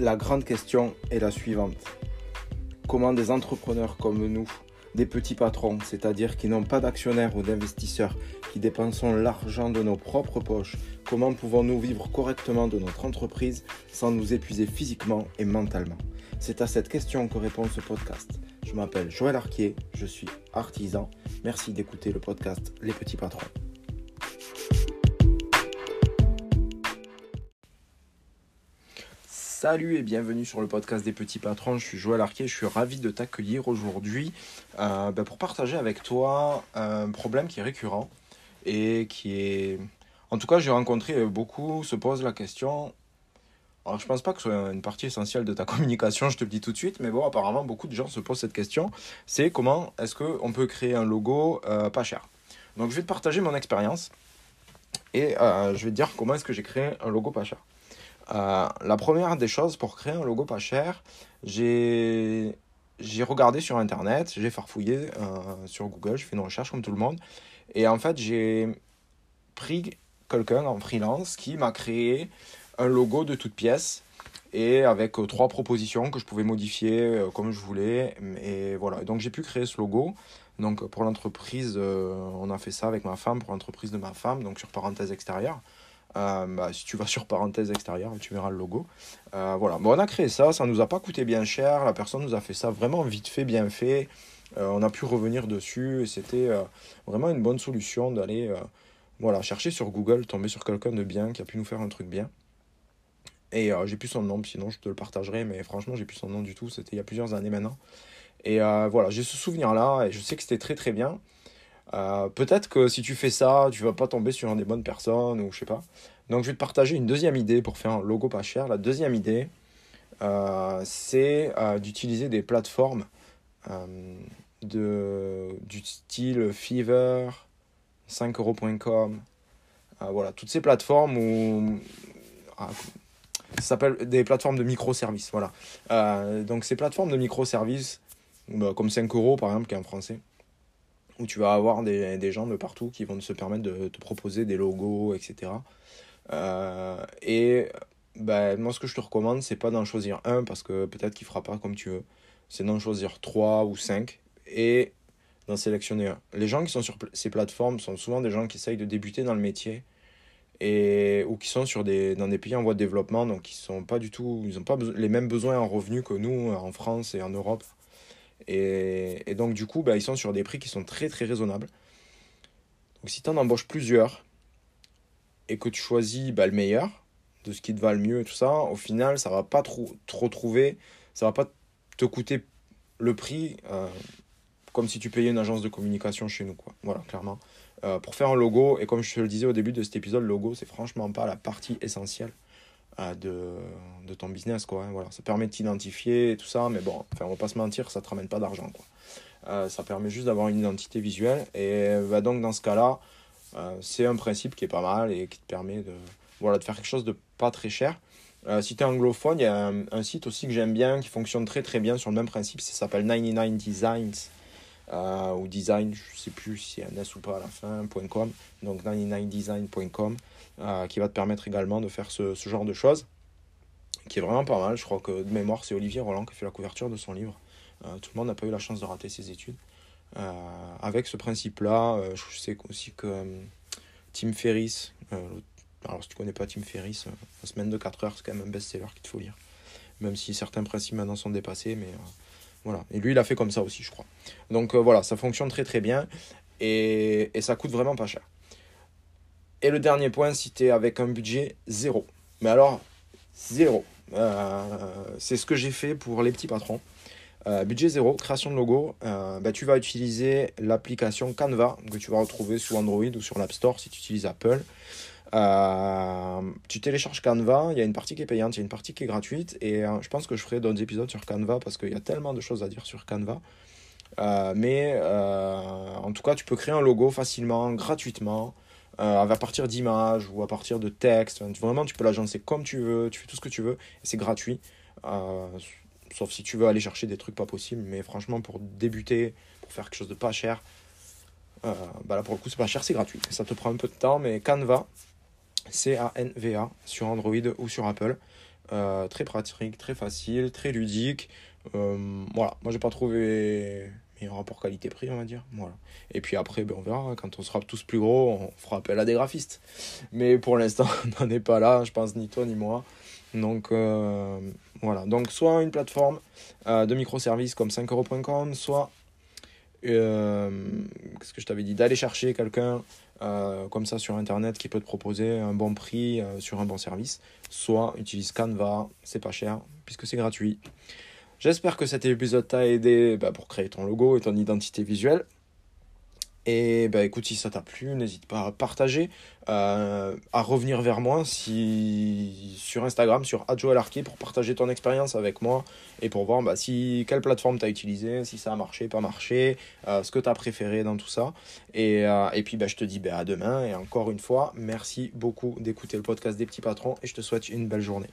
La grande question est la suivante. Comment des entrepreneurs comme nous, des petits patrons, c'est-à-dire qui n'ont pas d'actionnaires ou d'investisseurs, qui dépensons l'argent de nos propres poches, comment pouvons-nous vivre correctement de notre entreprise sans nous épuiser physiquement et mentalement? C'est à cette question que répond ce podcast. Je m'appelle Joël Arquier, je suis artisan. Merci d'écouter le podcast Les petits patrons. Salut et bienvenue sur le podcast des petits patrons. Je suis Joël Arquier, je suis ravi de t'accueillir aujourd'hui euh, ben, pour partager avec toi un problème qui est récurrent et qui est... En tout cas, j'ai rencontré beaucoup se posent la question. Alors, je pense pas que ce soit une partie essentielle de ta communication, je te le dis tout de suite, mais bon, apparemment, beaucoup de gens se posent cette question. C'est comment est-ce qu'on peut créer un logo euh, pas cher? Donc, je vais te partager mon expérience et euh, je vais te dire comment est-ce que j'ai créé un logo pas cher. Euh, la première des choses pour créer un logo pas cher, j'ai regardé sur internet, j'ai farfouillé euh, sur Google, j'ai fait une recherche comme tout le monde. Et en fait, j'ai pris quelqu'un en freelance qui m'a créé un logo de toute pièce et avec euh, trois propositions que je pouvais modifier comme je voulais. Et voilà, donc j'ai pu créer ce logo. Donc pour l'entreprise, on a fait ça avec ma femme, pour l'entreprise de ma femme, donc sur parenthèse extérieure. Euh, bah, si tu vas sur parenthèse extérieure, tu verras le logo. Euh, voilà, bon, on a créé ça, ça nous a pas coûté bien cher, la personne nous a fait ça vraiment vite fait, bien fait. Euh, on a pu revenir dessus et c'était vraiment une bonne solution d'aller voilà, chercher sur Google, tomber sur quelqu'un de bien qui a pu nous faire un truc bien. Et j'ai plus son nom, sinon je te le partagerai, mais franchement, j'ai plus son nom du tout, c'était il y a plusieurs années maintenant. Et voilà, j'ai ce souvenir-là et je sais que c'était très très bien. Euh, peut-être que si tu fais ça, tu vas pas tomber sur des bonnes personnes ou je sais pas. Donc je vais te partager une deuxième idée pour faire un logo pas cher. La deuxième idée, euh, c'est euh, d'utiliser des plateformes de, du style Fever, 5euros.com. voilà, toutes ces plateformes où. Ah, ça s'appelle des plateformes de microservices. Voilà. donc ces plateformes de microservices, bah, comme 5 euros par exemple, qui est en français où tu vas avoir des, gens de partout qui vont se permettre de te proposer des logos, etc. Euh, et ben, moi, ce que je te recommande, c'est pas d'en choisir un parce que peut-être qu'il fera pas comme tu veux. C'est d'en choisir trois ou cinq et d'en sélectionner un. Les gens qui sont sur ces plateformes sont souvent des gens qui essayent de débuter dans le métier et ou qui sont sur des dans des pays en voie de développement donc ils sont pas du tout ils ont pas les mêmes besoins en revenus que nous en France et en Europe et, donc, du coup, bah, ils sont sur des prix qui sont très très raisonnables. Donc, si tu en embauches plusieurs et que tu choisis bah, le meilleur, de ce qui te va le mieux et tout ça, au final, ça va pas trop, trop trouver, ça va pas te coûter le prix euh, comme si tu payais une agence de communication chez nous. Voilà, clairement. Euh, pour faire un logo, et comme je te le disais au début de cet épisode, le logo, c'est franchement pas la partie essentielle de, de ton business. Quoi, hein, voilà. Ça permet de t'identifier et tout ça, mais bon, enfin, on va pas se mentir, ça te ramène pas d'argent. Quoi. Euh, ça permet juste d'avoir une identité visuelle. Et bah, donc, dans ce cas-là, euh, c'est un principe qui est pas mal et qui te permet de, voilà, de faire quelque chose de pas très cher. Euh, si tu es anglophone, il y a un, site aussi que j'aime bien qui fonctionne très très bien sur le même principe. Ça s'appelle 99 Designs. Ou design, je sais plus si y a un S ou pas à la fin, .com, donc 99design.com. Euh, qui va te permettre également de faire ce, ce, genre de choses, qui est vraiment pas mal. Je crois que de mémoire, c'est Olivier Roland qui a fait la couverture de son livre. Euh, tout le monde n'a pas eu la chance de rater ses études. Euh, avec ce principe-là, je sais aussi que Tim Ferriss, alors si tu connais pas Tim Ferriss, la semaine de 4 heures, c'est quand même un best-seller qu'il faut lire. Même si certains principes maintenant sont dépassés, mais voilà. Et lui, il a fait comme ça aussi, je crois. Donc voilà, ça fonctionne très très bien et, et ça coûte vraiment pas cher. Et le dernier point, si tu es avec un budget zéro. Mais alors, zéro. Euh, c'est ce que j'ai fait pour les petits patrons. Euh, budget zéro, création de logo, euh, bah, tu vas utiliser l'application Canva que tu vas retrouver sur Android ou sur l'App Store si tu utilises Apple. Tu télécharges Canva, il y a une partie qui est payante, il y a une partie qui est gratuite et je pense que je ferai d'autres épisodes sur Canva parce qu'il y a tellement de choses à dire sur Canva. mais en tout cas, tu peux créer un logo facilement, gratuitement. Euh, à partir d'images ou à partir de textes. Vraiment, tu peux l'agencer comme tu veux, tu fais tout ce que tu veux, et c'est gratuit. Euh, sauf si tu veux aller chercher des trucs pas possibles, mais franchement, pour débuter, pour faire quelque chose de pas cher, euh, bah là pour le coup, c'est pas cher, c'est gratuit. Ça te prend un peu de temps, mais Canva, C-A-N-V-A, sur Android ou sur Apple. très pratique, très facile, très ludique. voilà, moi j'ai pas trouvé meilleur rapport qualité-prix, on va dire. Voilà. Et puis après, ben, on verra. Quand on sera tous plus gros, on fera appel à des graphistes. Mais pour l'instant, on n'en est pas là, je pense, ni toi ni moi. Donc voilà. Donc soit une plateforme de microservices comme 5euros.com, soit euh, qu'est-ce que je t'avais dit? D'aller chercher quelqu'un euh, comme ça sur internet qui peut te proposer un bon prix euh, sur un bon service. Soit utilise Canva, c'est pas cher puisque c'est gratuit. J'espère que cet épisode t'a aidé bah, pour créer ton logo et ton identité visuelle. Et bah écoute, si ça t'a plu, n'hésite pas à partager, euh, à revenir vers moi si, sur Instagram, sur Arquet pour partager ton expérience avec moi et pour voir bah, si, quelle plateforme tu as utilisé, si ça a marché, pas marché, euh, ce que tu as préféré dans tout ça. Et, euh, et puis bah, je te dis bah, à demain et encore une fois, merci beaucoup d'écouter le podcast des petits patrons et je te souhaite une belle journée.